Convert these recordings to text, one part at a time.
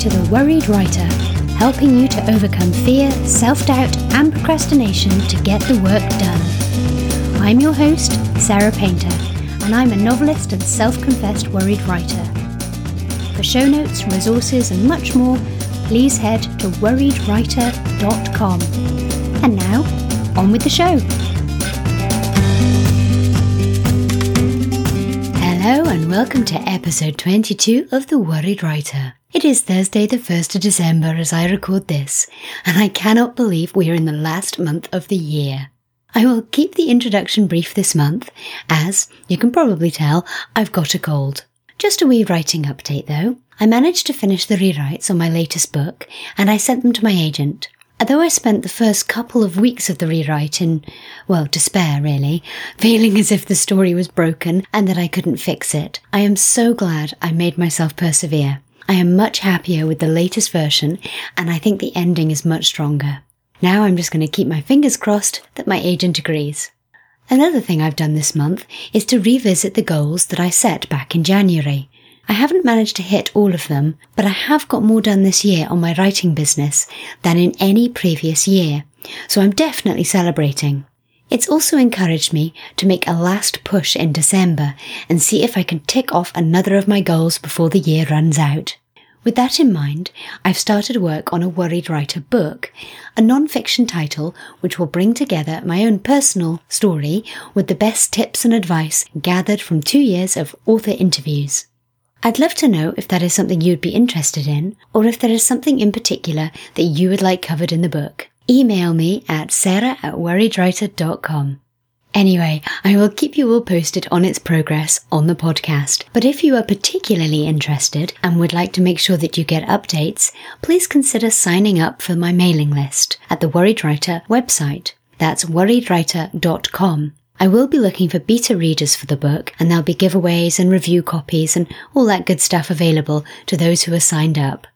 to The Worried Writer, helping you to overcome fear, self doubt, and procrastination to get the work done. I'm your host, Sarah Painter, and I'm a novelist and self confessed worried writer. For show notes, resources, and much more, please head to worriedwriter.com. And now, on with the show. Hello, and welcome to episode 22 of The Worried Writer. It is Thursday, the 1st of December, as I record this, and I cannot believe we are in the last month of the year. I will keep the introduction brief this month, as you can probably tell, I've got a cold. Just a wee writing update though. I managed to finish the rewrites on my latest book, and I sent them to my agent. Although I spent the first couple of weeks of the rewrite in, well, despair really, feeling as if the story was broken and that I couldn't fix it, I am so glad I made myself persevere. I am much happier with the latest version, and I think the ending is much stronger. Now I'm just going to keep my fingers crossed that my agent agrees. Another thing I've done this month is to revisit the goals that I set back in January. I haven't managed to hit all of them, but I have got more done this year on my writing business than in any previous year, so I'm definitely celebrating. It's also encouraged me to make a last push in December and see if I can tick off another of my goals before the year runs out. With that in mind, I've started work on a Worried Writer book, a non-fiction title which will bring together my own personal story with the best tips and advice gathered from two years of author interviews. I'd love to know if that is something you'd be interested in, or if there is something in particular that you would like covered in the book. Email me at sarah at worriedwriter.com. Anyway, I will keep you all posted on its progress on the podcast. But if you are particularly interested and would like to make sure that you get updates, please consider signing up for my mailing list at the Worried Writer website. That's worriedwriter.com. I will be looking for beta readers for the book, and there'll be giveaways and review copies and all that good stuff available to those who are signed up.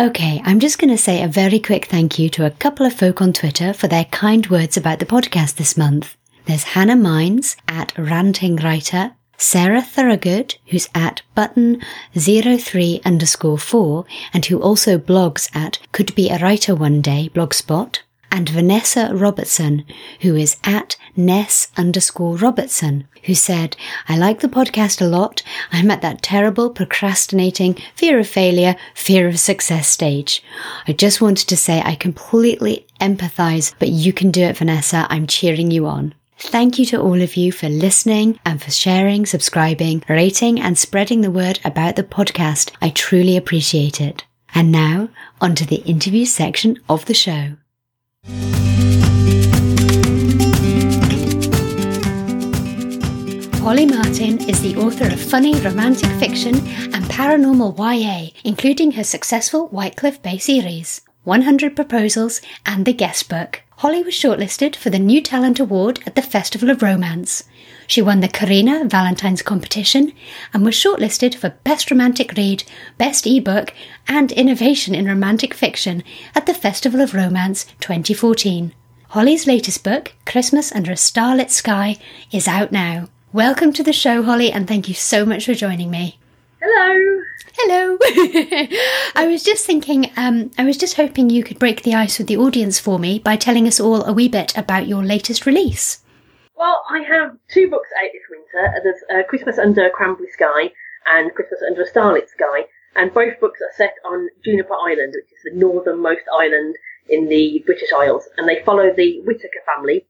Okay, I'm just going to say a very quick thank you to a couple of folk on Twitter for their kind words about the podcast this month. There's Hannah Mines at Ranting Writer, Sarah Thorogood, who's at button 03 underscore 4 and who also blogs at Could Be a Writer One Day blogspot, and Vanessa Robertson, who is at Ness underscore Robertson, who said, I like the podcast a lot. I'm at that terrible procrastinating, fear of failure, fear of success stage. I just wanted to say I completely empathize, but you can do it, Vanessa. I'm cheering you on. Thank you to all of you for listening and for sharing, subscribing, rating, and spreading the word about the podcast. I truly appreciate it. And now, on to the interview section of the show. Holly Martin is the author of funny romantic fiction and paranormal YA, including her successful White Cliff Bay series, 100 Proposals, and The Guestbook. Holly was shortlisted for the New Talent Award at the Festival of Romance. She won the Carina Valentine's competition and was shortlisted for Best Romantic Read, Best Ebook, and Innovation in Romantic Fiction at the Festival of Romance 2014. Holly's latest book, Christmas Under a Starlit Sky, is out now. Welcome to the show, Holly, and thank you so much for joining me. Hello. Hello. I was just thinking, um, I was just hoping you could break the ice with the audience for me by telling us all a wee bit about your latest release. Well, I have two books out this winter. There's uh, Christmas Under a Cranberry Sky and Christmas Under a Starlit Sky, and both books are set on Juniper Island, which is the northernmost island in the British Isles, and they follow the Whitaker family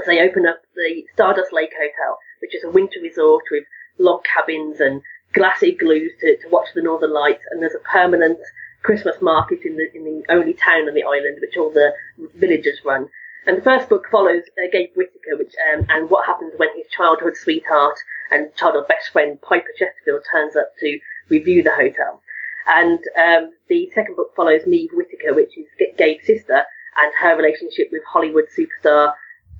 as they open up the Stardust Lake Hotel, which is a winter resort with log cabins and glass igloos to, to watch the northern lights, and there's a permanent Christmas market in the in the only town on the island, which all the villagers run. And the first book follows uh, Gabe Whitaker, which um, and what happens when his childhood sweetheart and childhood best friend Piper Chesterfield turns up to review the hotel. And um, the second book follows Neve Whitaker, which is Gabe's sister, and her relationship with Hollywood superstar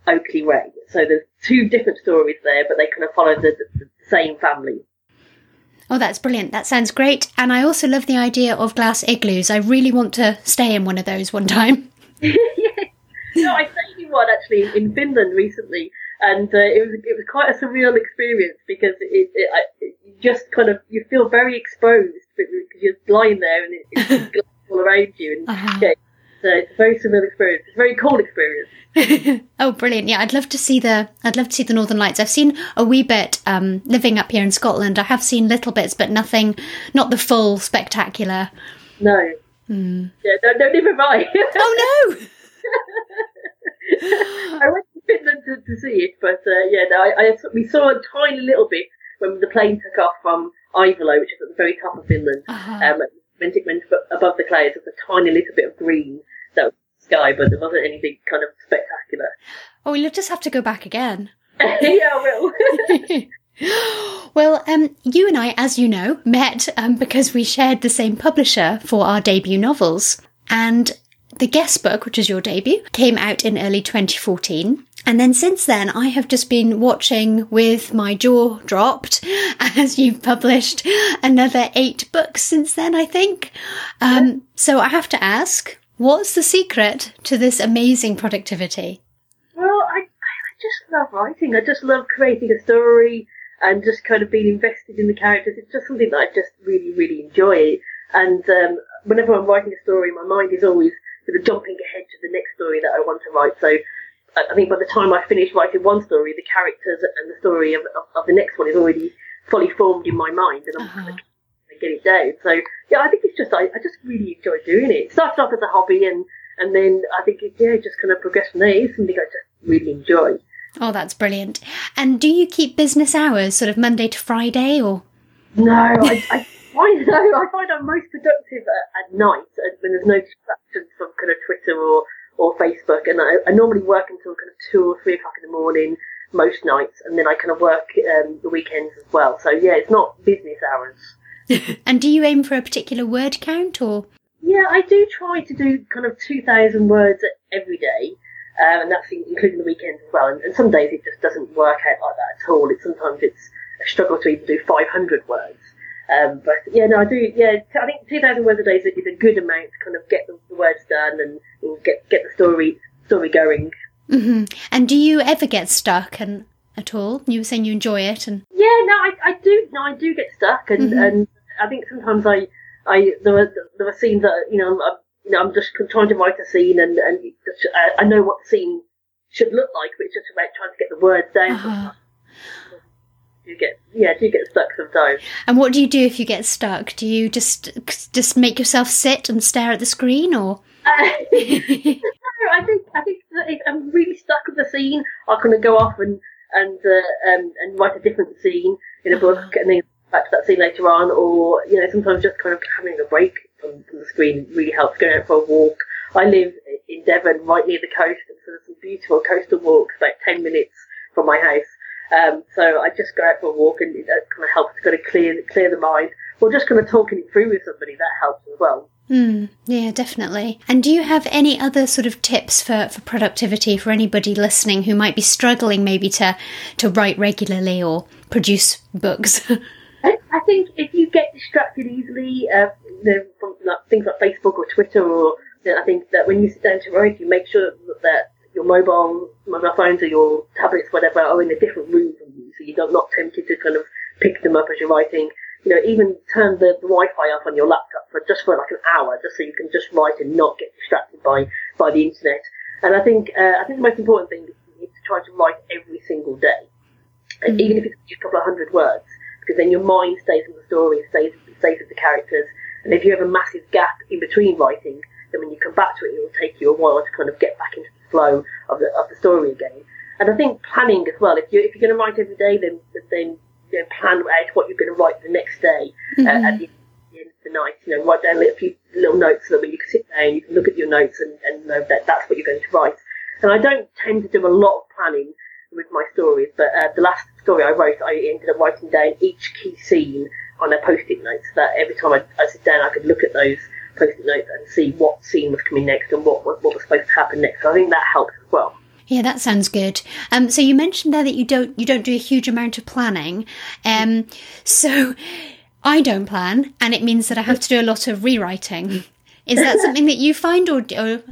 Oakley Ray. So there's two different stories there, but they kind of follow the, the same family. Oh, that's brilliant. That sounds great. And I also love the idea of glass igloos. I really want to stay in one of those one time. No, I stayed in one actually in Finland recently, and uh, it was it was quite a surreal experience because it, it, it, just kind of you feel very exposed because you're lying there and it, it's all around you, and Uh-huh. yeah, so it's a very surreal experience. It's a very cool experience. oh, brilliant! Yeah, I'd love to see the I'd love to see the Northern Lights. I've seen a wee bit um, living up here in Scotland. I have seen little bits, but nothing, not the full spectacular. No, Hmm. yeah, no, no, never mind. Oh no! I went to Finland to, to see it, but uh, yeah, no, I, I, we saw a tiny little bit when the plane took off from Ivalo, which is at the very top of Finland. Uh-huh. Um, went above the clouds, there was a tiny little bit of green that was the sky, but there wasn't anything kind of spectacular. Oh, we'll just have to go back again. yeah, I will. well, um, you and I, as you know, met um, because we shared the same publisher for our debut novels. And the guest book, which is your debut, came out in early 2014. And then since then, I have just been watching with my jaw dropped as you've published another eight books since then, I think. Um, so I have to ask, what's the secret to this amazing productivity? Well, I, I just love writing. I just love creating a story and just kind of being invested in the characters. It's just something that I just really, really enjoy. And um, whenever I'm writing a story, my mind is always sort of jumping ahead to the next story that I want to write. So I think by the time I finish writing one story, the characters and the story of, of, of the next one is already fully formed in my mind, and I'm Uh-huh. kind of get it down. So yeah, I think it's just I, I just really enjoy doing it. It started off as a hobby, and and then I think it, yeah, just kind of progressed from there. It's something I just really enjoy. Oh, that's brilliant. And do you keep business hours, sort of Monday to Friday, or? No, I, I find no, I find I'm most productive at, at night when there's no distractions from kind of Twitter or or Facebook, and I, I normally work until kind of two or three o'clock in the morning most nights, and then I kind of work um, the weekends as well. So yeah, it's not business hours. And do you aim for a particular word count, or? Yeah, I do try to do kind of 2,000 words every day, um, and that's in- including the weekends as well. And, and some days it just doesn't work out like that at all. It, sometimes it's a struggle to even do 500 words. Um, but yeah, no, I do. Yeah, I think 2,000 words a day is a, is a good amount to kind of get the, the words done and, get get the story story going. hmm And do you ever get stuck and at all? You were saying you enjoy it, and Yeah, no, I, I do. No, I do get stuck, and, Mhm. and I think sometimes I, I there are there are scenes that you know, I'm, you know, I'm just trying to write a scene, and and I, I know what the scene should look like, but it's just about trying to get the words down. Uh-huh. You get yeah, do get stuck sometimes. and what do you do if you get stuck? Do you just just make yourself sit and stare at the screen, or? Uh, I think I think that if I'm really stuck with the scene, I'll kind of go off and and uh, um, and write a different scene in a book, and then back to that scene later on. Or you know, sometimes just kind of having a break from, from the screen really helps. Going out for a walk. I live in Devon, right near the coast, and so there's some beautiful coastal walks, about ten minutes from my house. Um, so I just go out for a walk, and it kind of helps to kind of clear clear the mind, or just kind of talking it through with somebody that helps as well. Hmm. Yeah, definitely. And do you have any other sort of tips for, for productivity for anybody listening who might be struggling maybe to to write regularly or produce books? I I think if you get distracted easily, uh, from like, things like Facebook or Twitter, or you know, I think that when you sit down to write, you make sure that your mobile, mobile phones or your tablets, whatever, are in a different room from you, so you're not tempted to kind of pick them up as you're writing. You know, even turn the, the Wi-Fi off on your laptop for just for like an hour, just so you can just write and not get distracted by by the internet. And I think uh, I think the most important thing is to try to write every single day, And even if it's just a couple of hundred words because then your mind stays in the story, stays stays with the characters. And if you have a massive gap in between writing, then when you come back to it, it will take you a while to kind of get back into the flow of the of the story again. And I think planning as well. If you if you're going to write every day, then then you know, plan out what you're going to write the next day uh, at the end of the night. You know, write down a few little notes so that when you can sit down, you can look at your notes and, and know that that's what you're going to write. And I don't tend to do a lot of planning with my stories, but uh, the last story I wrote, I ended up writing down each key scene on a post-it note, so that every time I, I sit down, I could look at those post-it notes and see what scene was coming next and what what, what was supposed to happen next. So I think that helps as well. Yeah, that sounds good. Um, so you mentioned there that you don't you don't do a huge amount of planning. Um, so I don't plan, and it means that I have to do a lot of rewriting. Is that something that you find, or, or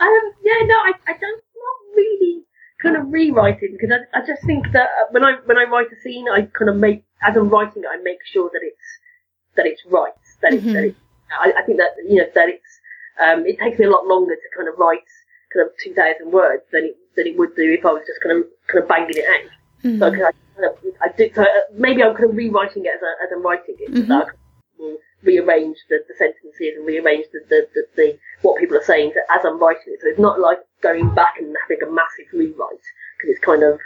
Um, yeah, no, I, I don't not really kind of rewriting because I, I just think that uh, when I when I write a scene, I kind of make as I'm writing it, I make sure that it's that it's right. That it's, that it's I, I think that you know that it's um, it takes me a lot longer to kind of write kind of two thousand words than it than it would do if I was just kind of kind of banging it out. Mhm. So I, kind of, I do, so uh, maybe I'm kind of rewriting it as, I, as I'm writing it. Mhm. So I will rearrange the, the sentences and rearrange the, the, the, the what people are saying as I'm writing it. So it's not like going back and having a massive rewrite because it's kind of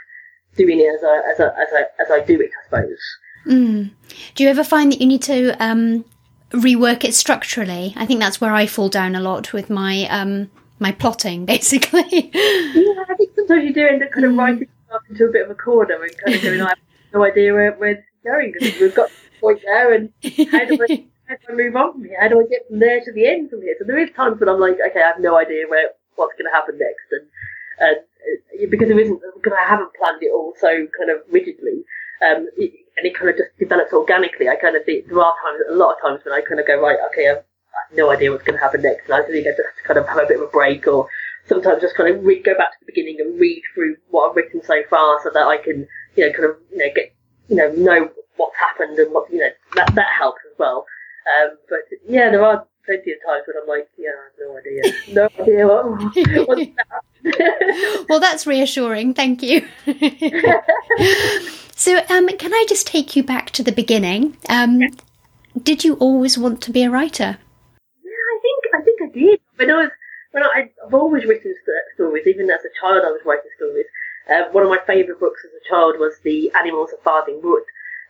doing it as I as I as I as I do it, I suppose. Mm. Do you ever find that you need to um, rework it structurally? I think that's where I fall down a lot with my um, my plotting, basically. Yeah, I think sometimes you do end up kind of Mm. writing yourself into a bit of a corner and kind of going, I have no idea where, where this is going because we've got the point there and how do I how do I move on from here? How do I get from there to the end from here? So there is times when I'm like, okay, I have no idea where what's going to happen next, and and uh, because there isn't because I haven't planned it all so kind of rigidly, um, it, and it kind of just develops organically. I kind of think there are times, a lot of times when I kind of go right, okay, I've, I have no idea what's going to happen next, and I think I just have to kind of have a bit of a break or. Sometimes just kind of re- go back to the beginning and read through what I've written so far, so that I can, you know, kind of, you know, get, you know, know what's happened and what, you know, that that helps as well. Um, but yeah, there are plenty of times when I'm like, yeah, I have no idea, no idea what, what's that. well, that's reassuring. Thank you. So, um, can I just take you back to the beginning? Um, did you always want to be a writer? Yeah, I think I think I did. When I was when I, I've always written stories, even as a child, I was writing stories. Uh, one of my favourite books as a child was The Animals of Farthing Wood,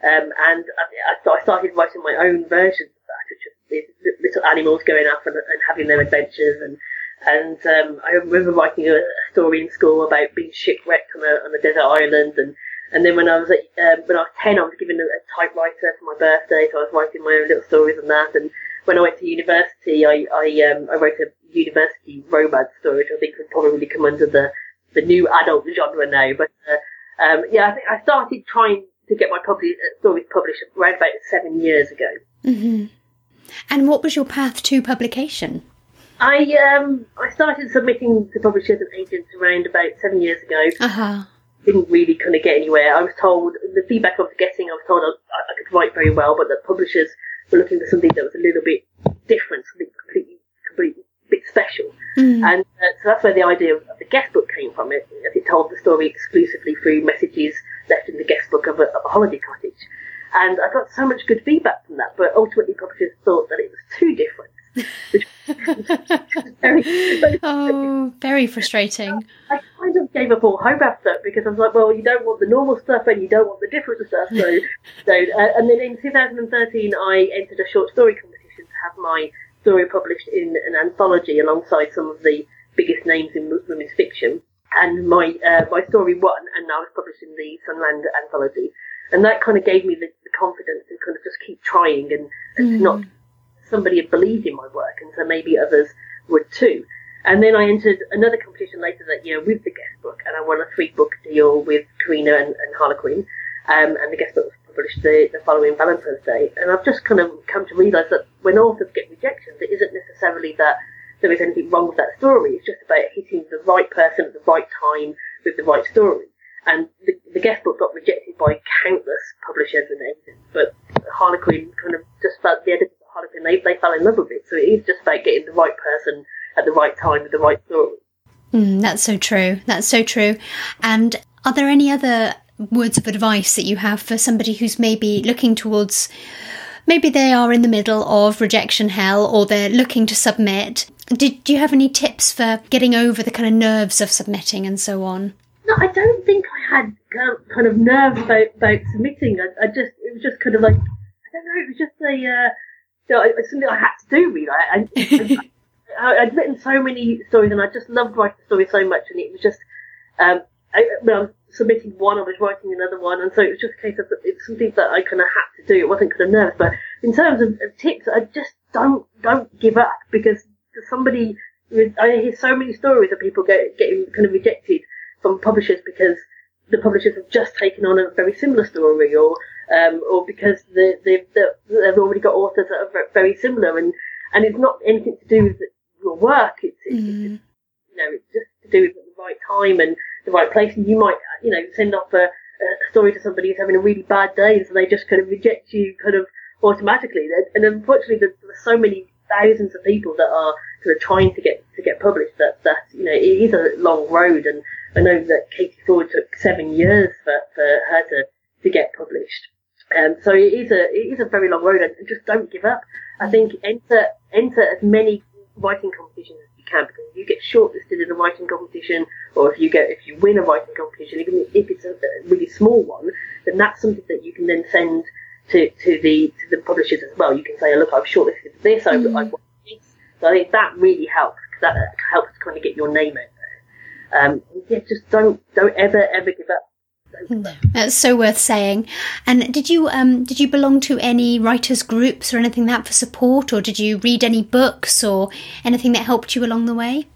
um, and I, I started writing my own versions of that, which was these little animals going off and, and having their adventures. And and um, I remember writing a, a story in school about being shipwrecked on a on a desert island and. And then when I was at, um, when I was ten, I was given a, a typewriter for my birthday, so I was writing my own little stories on that. And when I went to university, I I, um, I wrote a university romance story, which I think would probably come under the the new adult genre now. But uh, um, yeah, I think I started trying to get my publi- uh, stories published around about seven years ago. hmm And what was your path to publication? I um I started submitting to publishers and agents around about seven years ago. Uh huh. Didn't really kind of get anywhere. I was told the feedback I was getting. I was told I, I could write very well, but that publishers were looking for something that was a little bit different, something completely completely bit special. Mm. And uh, so that's where the idea of the guest book came from. It, it told the story exclusively through messages left in the guest book of a, of a holiday cottage. And I got so much good feedback from that, but ultimately publishers thought that it was too different. Which was very, very oh, very frustrating. I kind of gave up all hope after because I was like, well, you don't want the normal stuff and you don't want the different stuff. So, so uh, and then in 2013, I entered a short story competition to have my story published in an anthology alongside some of the biggest names in women's fiction. And my uh, my story won, and I was published in the Sunlounger anthology. And that kind of gave me the, the confidence to kind of just keep trying and, and to not somebody had believed in my work, and so maybe others would too. And then I entered another competition later that year with the guest book, and I won a three book deal with Carina and, and Harlequin. Um, and the guest book was published the, the following Valentine's Day. And I've just kind of come to realise that when authors get rejections, it isn't necessarily that there is anything wrong with that story. It's just about hitting the right person at the right time with the right story. And the, the guest book got rejected by countless publishers and agents, but Harlequin kind of just felt the editors of Harlequin they, they fell in love with it. So it is just about getting the right person at the right time with the right story. Mm, that's so true. That's so true. And are there any other words of advice that you have for somebody who's maybe looking towards maybe they are in the middle of rejection hell or they're looking to submit did do you have any tips for getting over the kind of nerves of submitting and so on No, I don't think I had kind of nerves about, about submitting. I, I just it was just kind of like I don't know. It was just a uh, know, it's something I had to do. Really, I, I, I, I'd written so many stories and I just loved writing stories so much, and it was just um, I, when I was submitting one, I was writing another one, and so it was just a case of it's something that I kind of had to do. It wasn't kind of nervous, but in terms of, of tips, I just don't don't give up because somebody I hear so many stories of people get, getting kind of rejected from publishers because the publishers have just taken on a very similar story, or um, or because they, they, they've already got authors that are very similar, and and it's not anything to do with your work. It's, it's Mm. you know it's just to do with the right time and the right place. And you might you know send off a, a story to somebody who's having a really bad day, and so they just kind of reject you kind of automatically. And unfortunately, there's, there's so many thousands of people that are sort of trying to get to get published that that you know it is a long road. And I know that Katie Fforde took seven years for, for her to to get published. Um, so it is a it is a very long road, and just don't give up. I think enter enter as many writing competitions as you can because if you get shortlisted in a writing competition, or if you get if you win a writing competition, even if it's a, a really small one, then that's something that you can then send to, to the to the publishers as well. You can say, look, I've shortlisted for this, I've, mm. I've this. So I think that really helps because that helps to kind of get your name out there. Um, yeah, just don't don't ever ever give up. No, that's so worth saying. And did you um did you belong to any writers groups or anything like that for support, or did you read any books or anything that helped you along the way?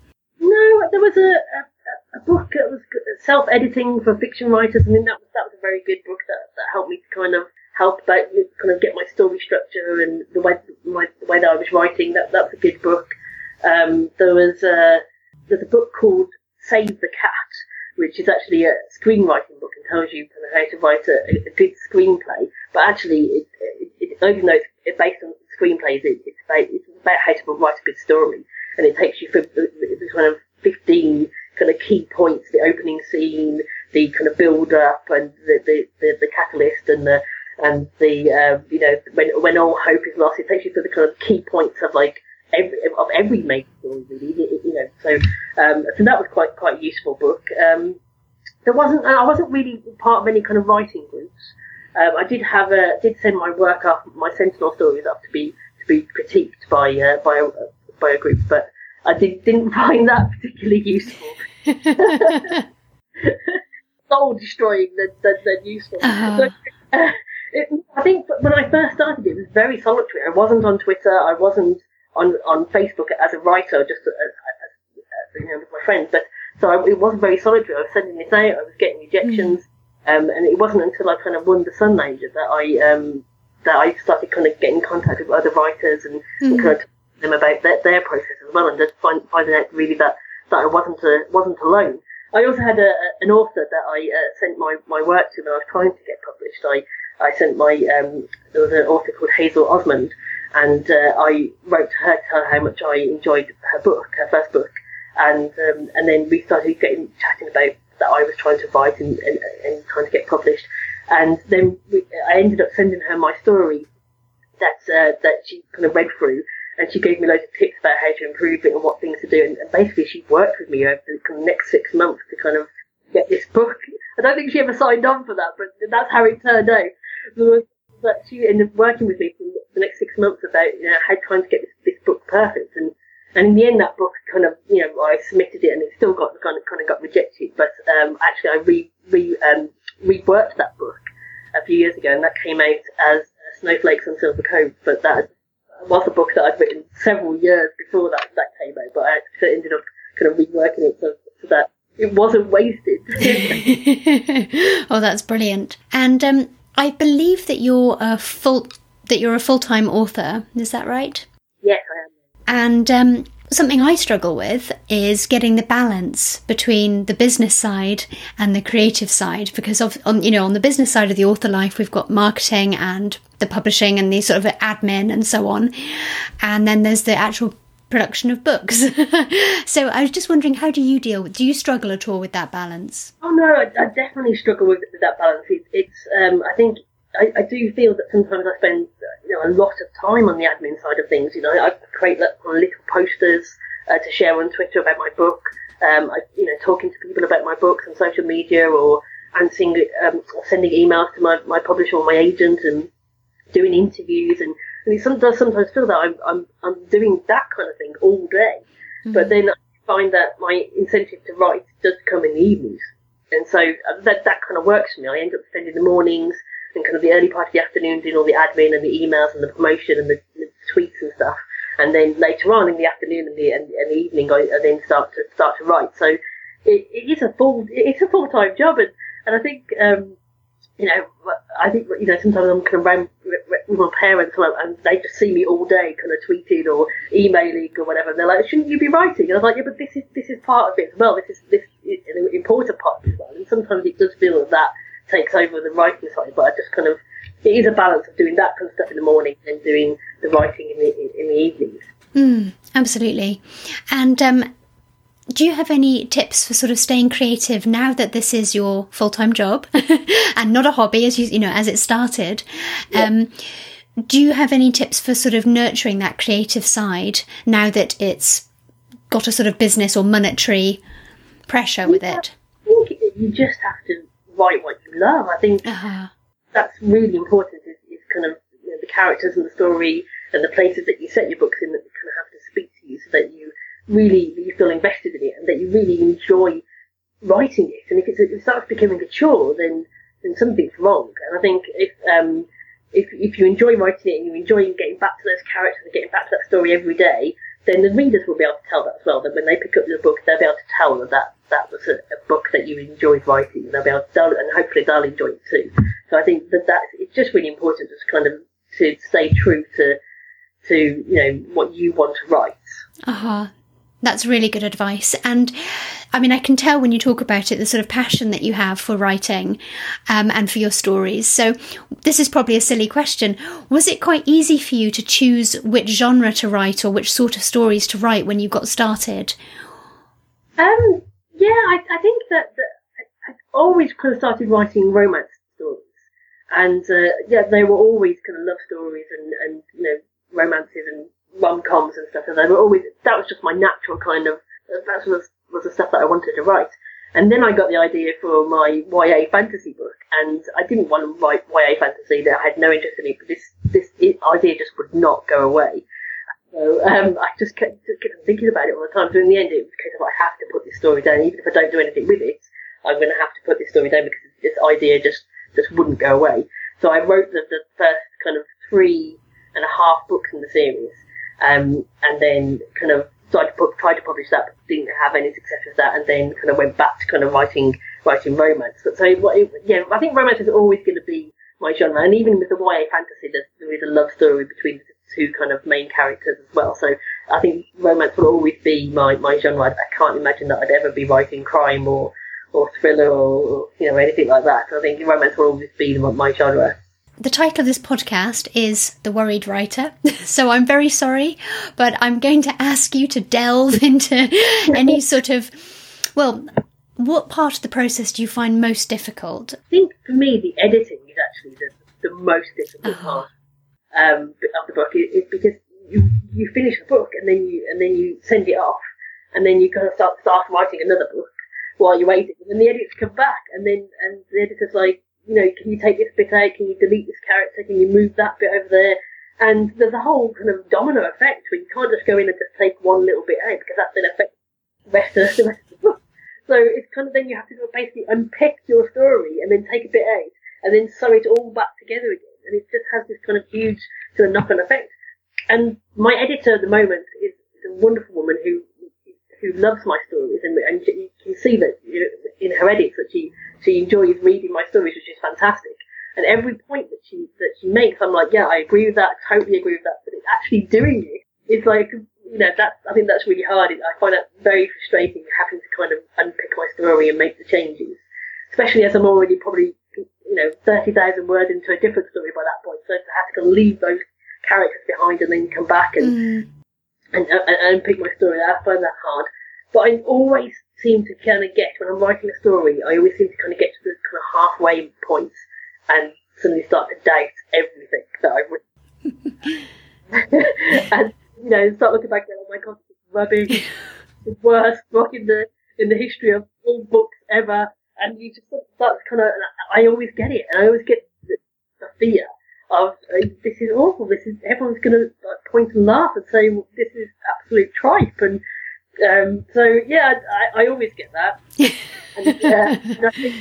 No, there was a, a, a book that was self editing for fiction writers. I mean that was that was a very good book that, that helped me to kind of help that kind of get my story structure and the way my the way that I was writing. That that was a good book. Um, there was a there's a book called Save the Cat which is actually a screenwriting book and tells you kind of how to write a, a good screenplay. But actually, it, it, it, even though it's based on screenplays, it, it's, about, it's about how to write a good story. And it takes you through the, kind of 15 kind of key points, the opening scene, the kind of build up and the, the, the, the catalyst and the, and the, um, you know, when, when all hope is lost, it takes you through the kind of key points of like, every, of every major story, really. You know, so um, so that was quite quite a useful book. Um, there wasn't I wasn't really part of any kind of writing groups. Um, I did have a did send my work up, my Sentinel stories up to be to be critiqued by uh, by a, by a group, but I did, didn't find that particularly useful. Soul destroying than, than, than useful. Uh-huh. So, uh, it, I think when I first started, it was very solitary. I wasn't on Twitter. I wasn't on on Facebook as a writer, just as, as, as you know, with my friends. But so I, it wasn't very solitary. I was sending this out. I was getting rejections, mm. um, and it wasn't until I kind of won the Sunlounger that I um, that I started kind of getting in contact with other writers and, mm. and kind of them about their, their process as well, and just find, finding out really that that I wasn't a, wasn't alone. I also had a, an author that I uh, sent my, my work to when I was trying to get published. I I sent my um, there was an author called Hazel Osmond, and uh, I wrote to her tell her how much I enjoyed her book, her first book, and um, and then we started getting chatting about that I was trying to write and, and, and trying to get published, and then we, I ended up sending her my story that uh, that she kind of read through, and she gave me loads of tips about how to improve it and what things to do, and, and basically she worked with me over the next six months to kind of get this book. I don't think she ever signed on for that, but that's how it turned out but she ended up working with me for the next six months about you know how trying to get this, this book perfect and and in the end that book kind of you know I submitted it and it still got kind of kind of got rejected but um, actually I re re um, reworked that book a few years ago and that came out as Snowflakes on Silver Cove but that was a book that I'd written several years before that that came out but I ended up kind of reworking it so, so that it wasn't wasted. oh, that's brilliant. And um, I believe that you're a full that you're a full time author. Is that right? Yes, I am. And um, something I struggle with is getting the balance between the business side and the creative side, because of on you know on the business side of the author life, we've got marketing and the publishing and the sort of admin and so on, and then there's the actual production of books. so I was just wondering, how do you deal with? Do you struggle at all with that balance? Oh no, I, I definitely struggle with, with that balance. It, it's um, I think I, I, do feel that sometimes I spend you know a lot of time on the admin side of things. You know, I create little posters uh, to share on Twitter about my book. Um, I, you know, talking to people about my books on social media or answering, um, sending emails to my, my publisher or my agent and doing interviews and and it does sometimes feel that I'm, I'm, I'm doing that kind of thing all day. Mm-hmm. But then I find that my incentive to write does come in the evenings. And so uh, that, that kind of works for me. I end up spending the mornings and kind of the early part of the afternoon doing all the admin and the emails and the promotion and the, the tweets and stuff. And then later on in the afternoon and the, and, and the evening, I, I, then start to start to write. So it, it is a full it's a full time job, and and I think um, you know, I think, you know, sometimes I'm kind of my parents and they just see me all day kind of tweeting or emailing or whatever. And they're like, shouldn't you be writing? And I was like, yeah, but this is, this is part of it as well. This is, this is an important part as well. And sometimes it does feel that that takes over the writing side, but I just kind of it is a balance of doing that kind of stuff in the morning and doing the writing in the in the evenings. Mm, absolutely. And um, do you have any tips for sort of staying creative now that this is your full time job and not a hobby as you you know as it started? Yeah. Um, do you have any tips for sort of nurturing that creative side now that it's got a sort of business or monetary pressure with yeah, it? I think you just have to write what you love. I think uh-huh. that's really important. Is, is kind of you know, the characters and the story and the places that you set your books in that kind of have to speak to you, so that you really feel invested in it and that you really enjoy writing it. And if, it starts becoming a chore, then then something's wrong. And I think if um, if if you enjoy writing it and you enjoy getting back to those characters and getting back to that story every day, then the readers will be able to tell that as well. That when they pick up the book, they'll be able to tell that that, that was a, a book that you enjoyed writing. They'll be able to tell, and hopefully they'll enjoy it too. So I think that that's it's just really important to kind of to stay true to to you know what you want to write. Uh huh. That's really good advice. And I mean, I can tell when you talk about it, the sort of passion that you have for writing um, and for your stories. So, this is probably a silly question. Was it quite easy for you to choose which genre to write or which sort of stories to write when you got started? Um, yeah, I, I think that, that I, always kind of started writing romance stories. And uh, yeah, they were always kind of love stories and, and you know, romances and rom coms and stuff, and they were always that was just my natural kind of that was was the stuff that I wanted to write. And then I got the idea for my YA fantasy book, and I didn't want to write YA fantasy. That I had no interest in it, but this this idea just would not go away. So um, I just kept, just kept thinking about it all the time. So in the end, it was a case of I have to put this story down, even if I don't do anything with it. I'm going to have to put this story down because this idea just just wouldn't go away. So I wrote the, the first kind of three and a half books in the series, um, and then kind of tried to, tried to publish that, but didn't have any success with that, and then kind of went back to kind of writing writing romance. But so it, yeah, I think romance is always going to be my genre, and even with the YA fantasy, there is a love story between the two kind of main characters as well. So I think romance will always be my, my genre. I can't imagine that I'd ever be writing crime or or thriller or you know anything like that. So I think romance will always be my, my genre. The title of this podcast is The Worried Writer, so I'm very sorry, but I'm going to ask you to delve into any sort of, well, what part of the process do you find most difficult? I think for me, the editing is actually the, the most difficult uh-huh. part um, of the book. Is because you you finish the book and then you and then you send it off, and then you kind of start start writing another book while you're waiting, and then the editors come back, and then and the editor's like, you know, can you take this bit out? Can you delete this character? Can you move that bit over there? And there's a whole kind of domino effect where you can't just go in and just take one little bit out because that then affects the rest of the, rest of the book. So it's kind of then you have to basically unpick your story and then take a bit out and then sew it all back together again. And it just has this kind of huge kind of knock-on effect. And my editor at the moment is a wonderful woman who who loves my stories, and, and you can see that you know, in her edits that she she enjoys reading my stories, which is fantastic. And every point that she that she makes, I'm like, yeah, I agree with that, totally agree with that. But it's actually doing it. It's like, you know, that I think that's really hard. I find that very frustrating having to kind of unpick my story and make the changes, especially as I'm already probably you know thirty thousand words into a different story by that point. So to have to leave those characters behind and then come back and mm. Uh, and, and, and unpick my story, I find that hard. But I always seem to kind of get when I'm writing a story. I always seem to kind of get to the kind of halfway point and suddenly start to doubt everything that I've written. and you know, start looking back and oh my god, it's rubbish, the worst book in the in the history of all books ever. And you just start to kind of, I always get it, and I always get the, the fear of uh, this is awful. This is everyone's going to like, point and laugh and say well, this is absolute tripe, and um, so yeah, I, I, always get that. and, uh, and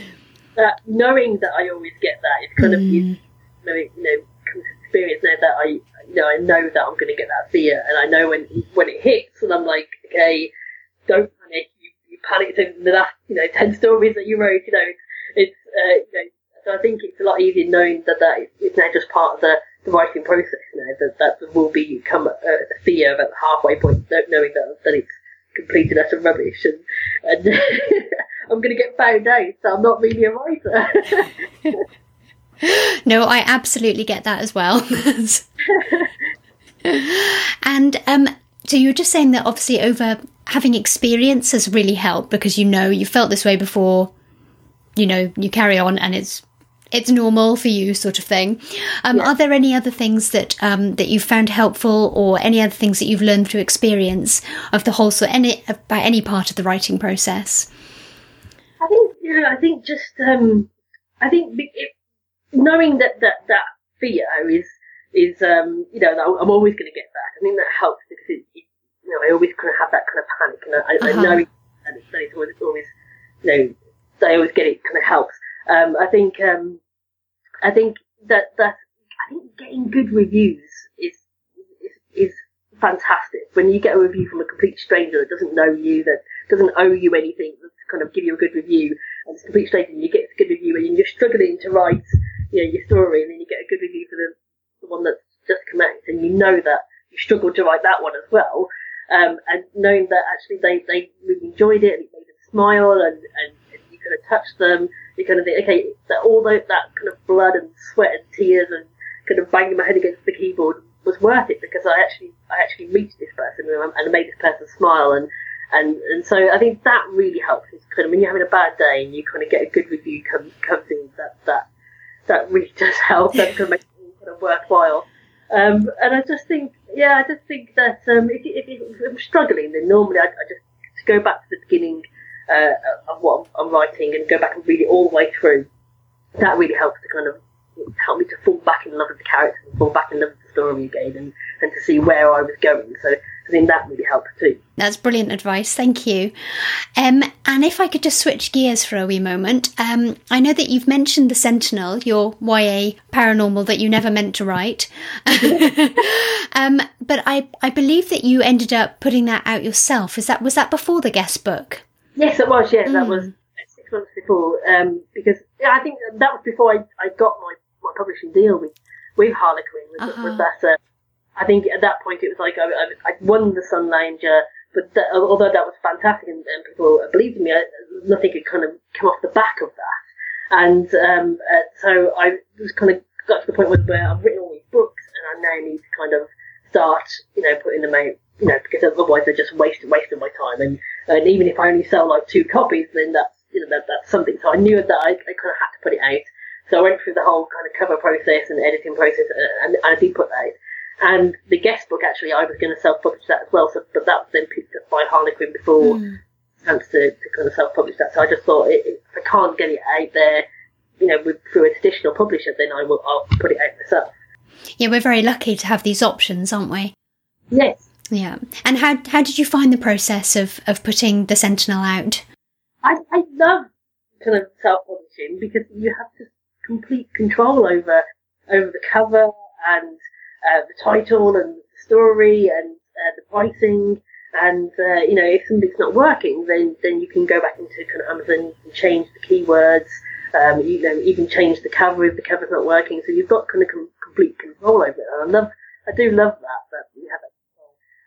that knowing that I always get that is kind mm. of you know, you know comes experience now that I you know I know that I'm going to get that fear, and I know when when it hits, and I'm like, okay, don't panic. You, you panicked in the last you know ten stories that you wrote. You know, it's uh, you know, so I think it's a lot easier knowing that that is now just part of the the writing process now that that will become a, a fear at the halfway point, knowing that that it's completed utter rubbish and, and I'm going to get found out, so I'm not really a writer. no, I absolutely get that as well. and um, so you were just saying that obviously over having experience has really helped because you know you felt this way before. You know, you carry on and it's it's normal for you, sort of thing. Um, yeah. Are there any other things that um, that you've found helpful, or any other things that you've learned through experience of the whole sort, any by any part of the writing process? I think you know. I think just um, I think it, knowing that that that fear is is um, you know I'm always going to get that. I think that helps because it, it, you know I always kind of have that kind of panic, and I, uh-huh. I know it's, it's always, always you know I always get it kind of helps. Um, I think um, I think that that I think getting good reviews is is, is fantastic. When you get a review from a complete stranger that doesn't know you, that doesn't owe you anything, to kind of give you a good review, and it's a complete stranger, and you get a good review, and you're struggling to write, you know, your story, and then you get a good review for the, the one that's just come out, and you know that you struggled to write that one as well, um, and knowing that actually they, they really enjoyed it, and it made them smile, and, and, and you touch them, you kind of think, okay, that all that, that kind of blood and sweat and tears and kind of banging my head against the keyboard was worth it because I actually I actually reached this person and I made this person smile and and and so I think that really helps. It's kind of when you're having a bad day and you kind of get a good review come comes in that that that really does help. That can make it kind of worthwhile. Um, and I just think, yeah, I just think that um, if, if, if, I'm struggling, then normally I, I just go back to the beginning uh, of what I'm, writing and go back and read it all the way through. That really helps to kind of help me to fall back in love with the characters and fall back in love with the story again and, and to see where I was going. So I think that really helps too. That's brilliant advice. Thank you. Um, and if I could just switch gears for a wee moment, um, I know that you've mentioned The Sentinel, your YA paranormal that you never meant to write. um, but I, I believe that you ended up putting that out yourself. Is that was that before the guest book? Yes, it was. Yeah, mm. that was six months before. Um, because yeah, I think that was before I, I got my, my publishing deal with with Harlequin. With, uh-huh. that, uh, I think at that point it was like I, I, I won the Sunlounger, but that, although that was fantastic and, and people believed in me, I, nothing could kind of come off the back of that. And um, uh, so I was kind of got to the point where I've written all these books and I now need to kind of start, you know, putting them out, you know, because otherwise they're just wasting wasting my time. And and even if I only sell like two copies, then that's you know that, that's something. So I knew that I, I kind of had to put it out. So I went through the whole kind of cover process and editing process, uh, and, and I did put that out. And the guest book, actually, I was going to self-publish that as well. So, but that was then picked up by Harlequin before mm. chance to, to kind of self-publish that. So I just thought, if I can't get it out there, you know, with, through a traditional publisher, then I will I'll put it out myself. Yeah, we're very lucky to have these options, aren't we? Yes, yeah. And how how did you find the process of, of putting the Sentinel out? I, I love kind of self publishing because you have just complete control over over the cover and uh, the title and the story and uh, the pricing. And uh, you know, if something's not working, then then you can go back into kind of Amazon and change the keywords. Um, you know, even change the cover if the cover's not working. So you've got kind of com- complete control over it. And I love, I do love that that you have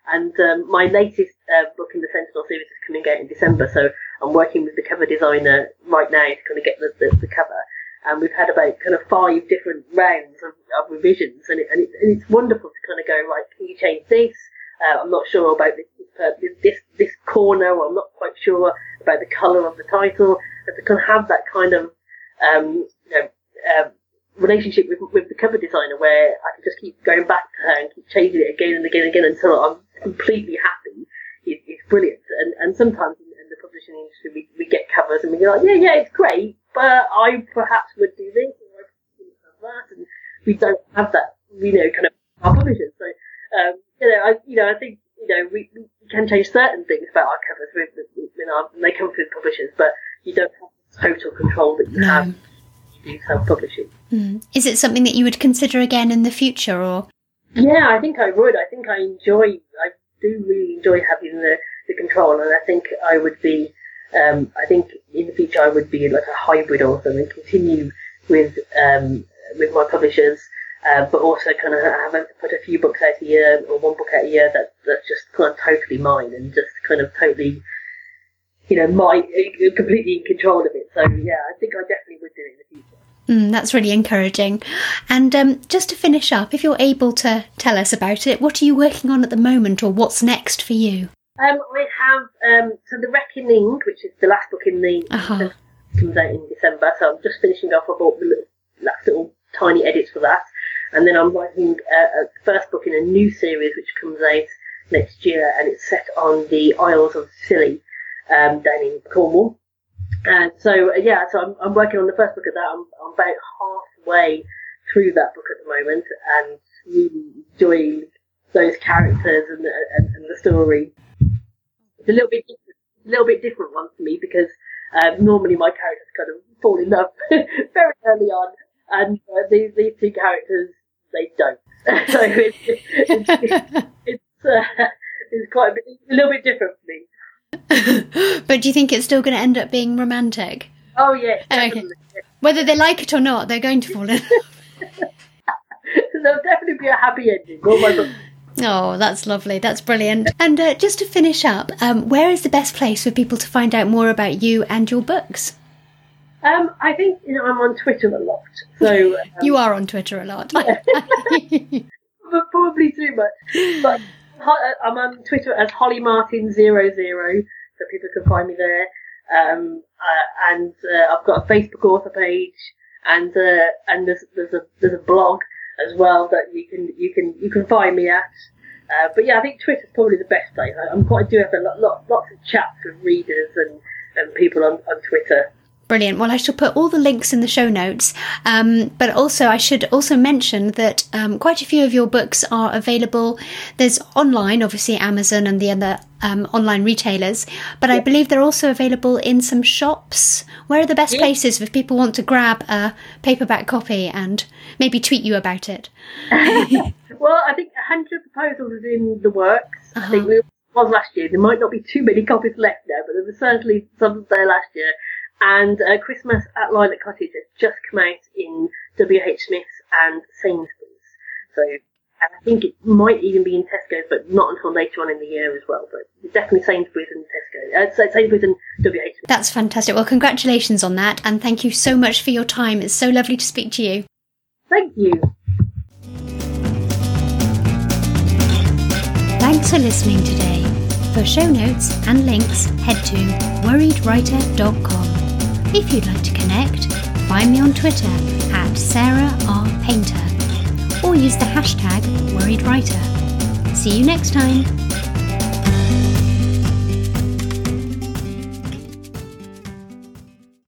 and um, my latest uh, book in the Sentinel series is coming out in December, so I'm working with the cover designer right now to kind of get the, the, the cover. And we've had about kind of five different rounds of, of revisions, and, it, and, it, and, it's wonderful to kind of go right. Can you change this? Uh, I'm not sure about this, uh, this this corner. Or I'm not quite sure about the colour of the title. And to kind of have that kind of um, you know uh, relationship with with the cover designer where I can just keep going back to her and keep changing it again and again and again until I'm completely happy is, is brilliant. And, and sometimes in, in the publishing industry, we, we get covers and we go like, yeah, yeah, it's great, but I perhaps would do this or I would have that, and we don't have that, you know, kind of our publishers. So, um, you know, I, you know, I think you know we, we can change certain things about our covers with, with our, when they come through publishers, but you don't have total control that you no. have. Self-publishing. Mm. Is it something that you would consider again in the future, or? Yeah, I think I would. I think I enjoy. I do really enjoy having the, the control, and I think I would be. Um, I think in the future I would be like a hybrid author and continue with um, with my publishers, uh, but also kind of have put a few books out a year or one book out a year that that's just kind of totally mine and just kind of totally, you know, my completely in control of it. So yeah, I think I definitely would do it in the future. Mm, that's really encouraging. And um, just to finish up, if you're able to tell us about it, what are you working on at the moment or what's next for you? Um, I have um, so the Reckoning, which is the last book in the uh-huh. comes out in December. So I'm just finishing off. I bought the little, last little tiny edits for that, and then I'm writing uh, a first book in a new series which comes out next year, and it's set on the Isles of Scilly um, down in Cornwall. And so, uh, yeah, so I'm, I'm, working on the first book of that. I'm, I'm, about halfway through that book at the moment and really enjoying those characters and, and, and the story. It's a little bit, a little bit different one for me because um, normally my characters kind of fall in love very early on, and uh, these these two characters they don't. so it's it's, it's, it's, uh, it's quite a, bit, a little bit different for me. But do you think it's still going to end up being romantic? Oh yeah. Okay. Whether they like it or not, they're going to fall in love. There'll definitely be a happy ending. Oh my god. Oh, that's lovely. That's brilliant. And uh, just to finish up, um, where is the best place for people to find out more about you and your books? Um, I think you know I'm on Twitter a lot. So um, you are on Twitter a lot. but probably too much. But uh, I'm on Twitter as Holly Martin 00 so people can find me there. Um, uh, and uh, I've got a Facebook author page, and uh, and there's there's a there's a blog as well that you can you can you can find me at. Uh, but yeah, I think Twitter's probably the best place. I, am quite do have a lot, lot, lots of chats with readers and, and people on, on Twitter. Brilliant. Well, I shall put all the links in the show notes. Um, but also, I should also mention that um, quite a few of your books are available. There's online, obviously, Amazon and the other um, online retailers, but I believe they're also available in some shops. Where are the best places if people want to grab a paperback copy and maybe tweet you about it? well, I think 100 proposals is in the works. Uh-huh. I think it was last year. There might not be too many copies left now, but there were certainly some there last year. And uh, Christmas at Lilac Cottage has just come out in W.H. Smith's and Sainsbury's. So I think it might even be in Tesco's, but not until later on in the year as well. But definitely Sainsbury's and Tesco. Uh, Sainsbury's and W.H. Smith. That's fantastic. Well, congratulations on that, and thank you so much for your time. It's so lovely to speak to you. Thank you. Thanks for listening today. For show notes and links, head to worriedwriter.com. If you'd like to connect, find me on Twitter at Sarah R. Painter or use the hashtag WorriedWriter. See you next time.